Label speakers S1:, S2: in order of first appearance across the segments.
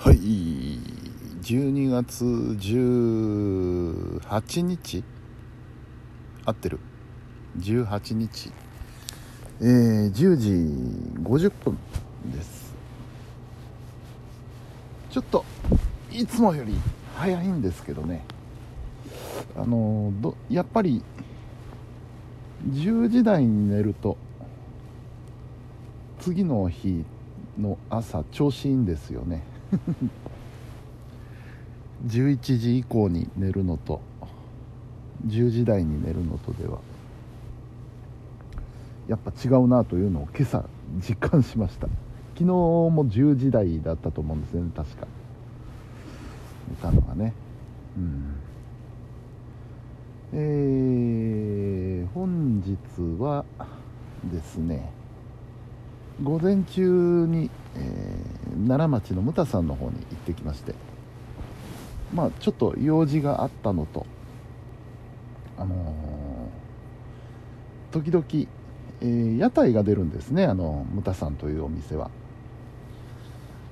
S1: はい。12月18日？合ってる。18日。えー、10時50分です。ちょっといつもより早いんですけどね。あのどやっぱり10時台に寝ると次の日の朝調子いいんですよね。11時以降に寝るのと10時台に寝るのとではやっぱ違うなというのを今朝実感しました。昨日も10時台だったと思うんですよね確か。寝たのがね。うん。えー、本日はですね午前中に、えー、奈良町の牟田さんの方に行ってきましてまあちょっと用事があったのとあのー、時々、えー、屋台が出るんですねあの牟田さんというお店は。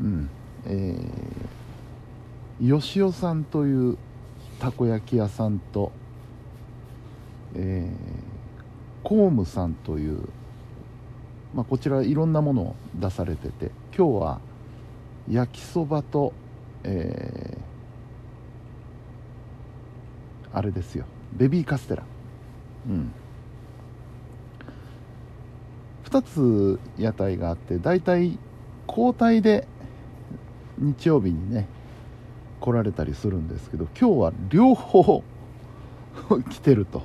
S1: うんえー、吉尾さんというたこ焼き屋さんとえー、コームさんという、まあ、こちらいろんなものを出されてて今日は焼きそばと、えー、あれですよ。ベビーカステラ。うん。2つ屋台があって大体交代で日曜日にね来られたりするんですけど今日は両方 来てると。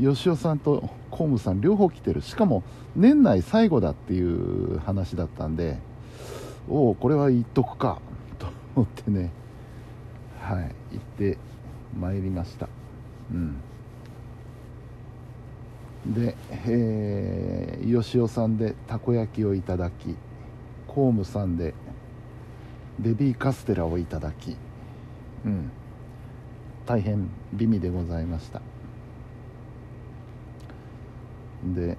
S1: 吉尾さんと河ムさん両方来てる。しかも年内最後だっていう話だったんでおおこれは言っとくか。と思ってね。はい行ってまいりました。うん。で、えー、吉尾さんでたこ焼きをいただき河ムさんでベビーカステラをいただき。うん。大変美味でございました。で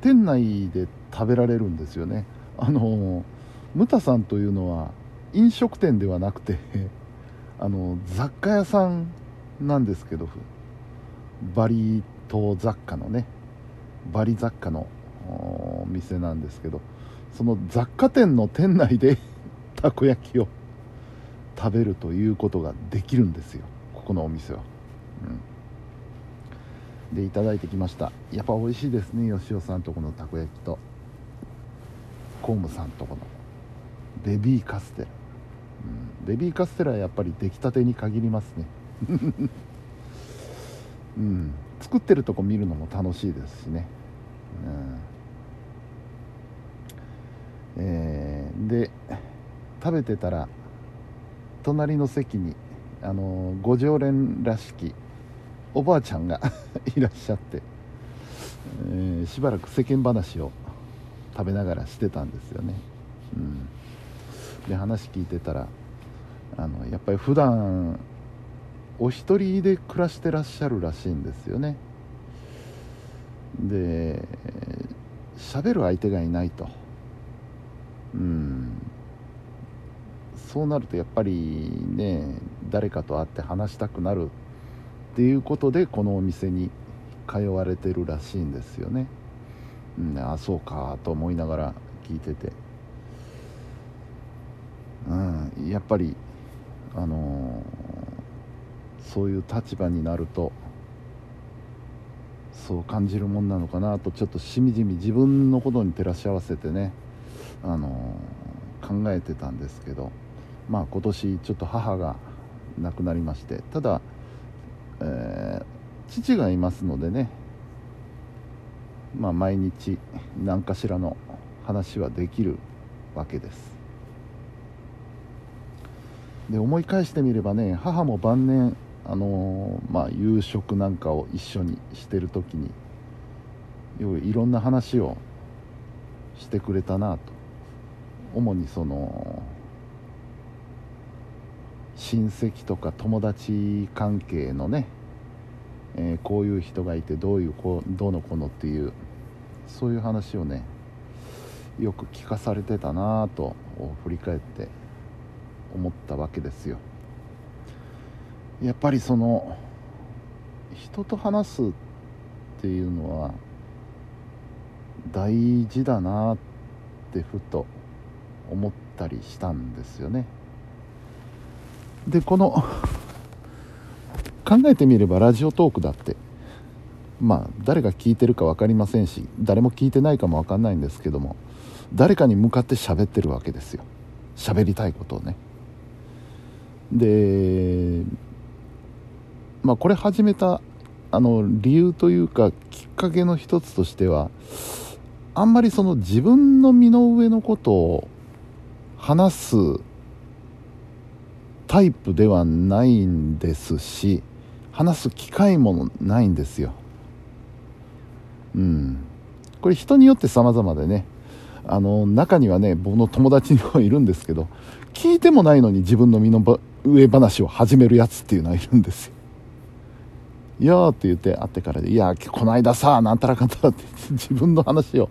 S1: 店内で食べられるんですよね。あのムタさんというのは飲食店ではなくて あの雑貨屋さんなんですけどバリ島雑貨のねバリ雑貨のお店なんですけどその雑貨店の店内で たこ焼きを食べるということができるんですよ。ここのお店は、うん。でいただいてきました。やっぱ美味しいですね吉尾さんとこのたこ焼きと。コームさんとこのベビーカステラ、うん、ベビーカステラはやっぱり出来たてに限りますね。うん作ってるとこ見るのも楽しいですしね、うん。えー、で食べてたら隣の席にあのご常連らしきおばあちゃんが いらっしゃって、えー、しばらく世間話を食べながらしてたんですよね、うん、で話聞いてたらあのやっぱり普段お一人で暮らしてらっしゃるらしいんですよね。で喋る相手がいないと。うん。そうなるとやっぱりね誰かと会って話したくなるっていうことでこのお店に通われてるらしいんですよね、うん、あそうかと思いながら聞いてて、うん、やっぱりあのー、そういう立場になるとそう感じるもんなのかなとちょっとしみじみ自分のことに照らし合わせてね、あのー、考えてたんですけどまあ今年ちょっと母が亡くなりましてただえー、父がいますのでねまあ毎日何かしらの話はできるわけです。で思い返してみればね母も晩年あのー、まあ、夕食なんかを一緒にしてる時にいろんな話をしてくれたなと。主にその親戚とか友達関係のね、えー、こういう人がいてどういうこうどうのこのっていうそういう話をねよく聞かされてたなぁと振り返って思ったわけですよ。やっぱりその人と話すっていうのは大事だなってふと思ったりしたんですよね。でこの考えてみればラジオトークだってまあ誰が聞いてるか分かりませんし誰も聞いてないかも分かんないんですけども誰かに向かって喋ってるわけですよ。喋りたいことをね。でまあこれ始めたあの理由というかきっかけの一つとしてはあんまりその自分の身の上のことを話すタイプではないんですし話す機会もないんですよ。うん。これ人によって様々でね。あの中にはね僕の友達にもいるんですけど聞いてもないのに自分の身の上話を始めるやつっていうのはいるんですよ。いやーって言って会ってからで、いやこの間さ、なんたらかんたらって自分の話を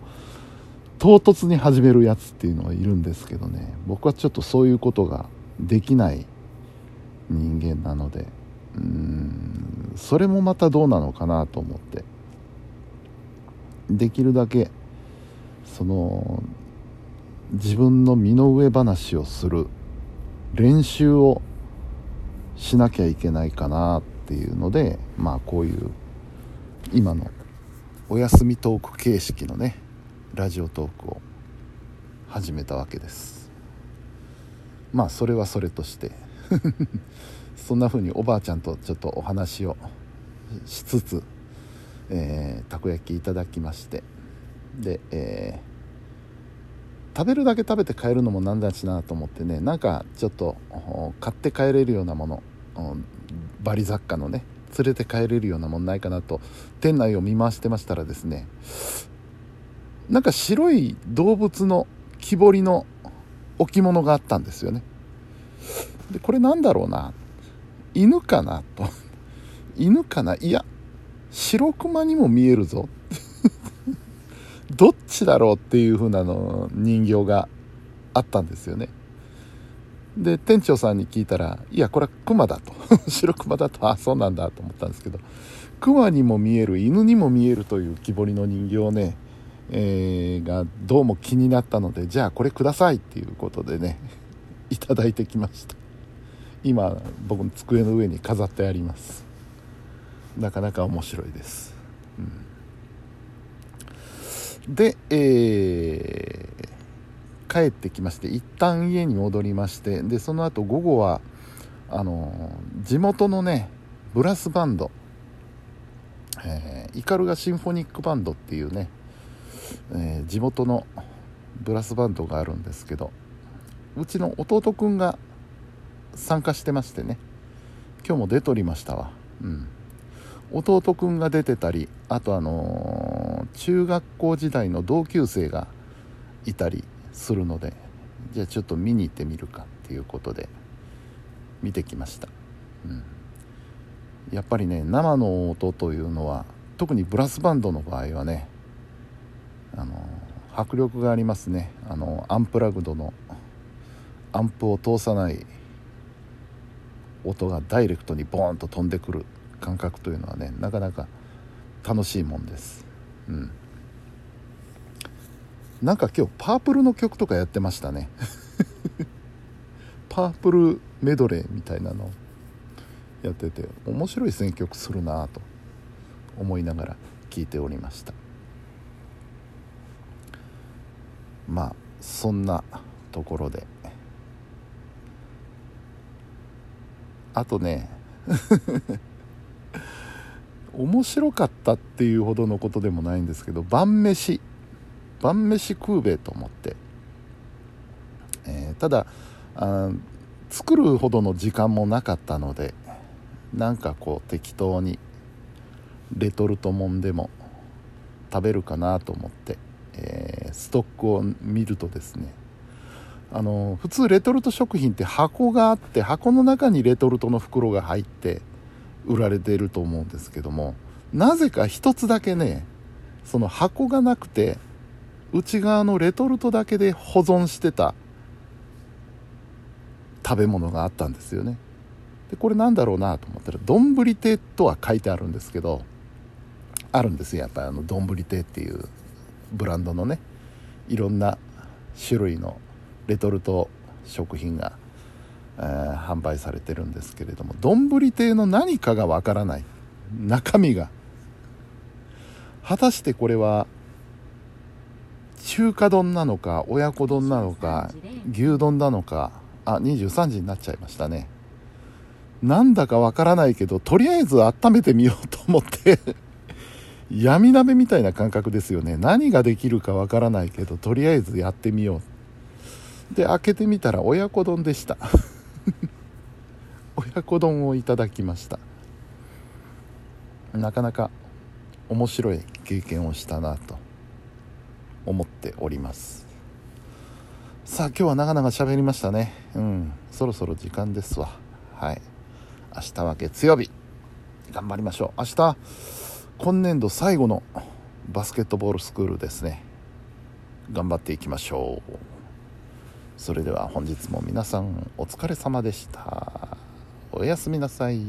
S1: 唐突に始めるやつっていうのはいるんですけどね、僕はちょっとそういうことができない人間なので、うーん、それもまたどうなのかなと思って、できるだけ、その、自分の身の上話をする練習をしなきゃいけないかなっていうのでまあこういう今のお休みトーク形式のねラジオトークを始めたわけです。まあそれはそれとして そんな風におばあちゃんとちょっとお話をしつつ、えー、たこ焼きいただきまして。で、えー、食べるだけ食べて帰るのもなんだしなと思ってねなんかちょっと買って帰れるようなものバリ雑貨のね連れて帰れるようなもんないかなと店内を見回してましたらですねなんか白い動物の木彫りの置物があったんですよね。でこれなんだろうな。犬かなと。犬かな？いや白熊にも見えるぞ。どっちだろうっていう風なの人形があったんですよね。で店長さんに聞いたら「いやこれはクマだ」と。白クマだとあそうなんだと思ったんですけどクマにも見える犬にも見えるという木彫りの人形ね、えー、がどうも気になったのでじゃあこれくださいっていうことでね いただいてきました。今僕の机の上に飾ってあります。なかなか面白いです、うん、でえー帰ってきまして一旦家に戻りましてでその後午後はあの地元のねブラスバンド、えー、イカルガシンフォニックバンドっていうね、えー、地元のブラスバンドがあるんですけどうちの弟くんが参加してましてね今日も出とりましたわ。うん。弟くんが出てたりあとあのー、中学校時代の同級生がいたりするのでじゃあちょっと見に行ってみるかっていうことで見てきました、うん、やっぱりね生の音というのは特にブラスバンドの場合はねあの迫力がありますね。あのアンプラグドのアンプを通さない音がダイレクトにボーンと飛んでくる。感覚というのはねなかなか楽しいもんです。うん。なんか今日パープルの曲とかやってましたね。パープルメドレーみたいなのやってて面白い選曲するなと思いながら聞いておりました。まあそんなところで。あとね 面白かったっていうほどのことでもないんですけど晩飯。晩飯食うべと思って、えー、ただあ作るほどの時間もなかったのでなんかこう適当にレトルトもんでも食べるかなと思って、えー、ストックを見るとですねあの普通レトルト食品って箱があって箱の中にレトルトの袋が入って売られていると思うんですけどもなぜか一つだけねその箱がなくて内側のレトルトだけで保存してた食べ物があったんですよね。でこれなんだろうなと思ったら丼亭とは書いてあるんですけどあるんですよ。やっぱりあの丼亭っていうブランドのねいろんな種類のレトルト食品が、えー、販売されてるんですけれども丼亭の何かがわからない。中身が。果たしてこれは中華丼なのか親子丼なのか牛丼なのかあ23時になっちゃいましたね。なんだかわからないけどとりあえず温めてみようと思って 闇鍋みたいな感覚ですよね。何ができるかわからないけどとりあえずやってみよう。で開けてみたら親子丼でした。親子丼をいただきました。なかなか面白い経験をしたなと思っております。さあ今日は長々喋りましたね。うんそろそろ時間ですわ。はい。明日は月曜日。頑張りましょう。明日今年度最後のバスケットボールスクールですね。頑張っていきましょう。それでは本日も皆さんお疲れ様でした。おやすみなさい。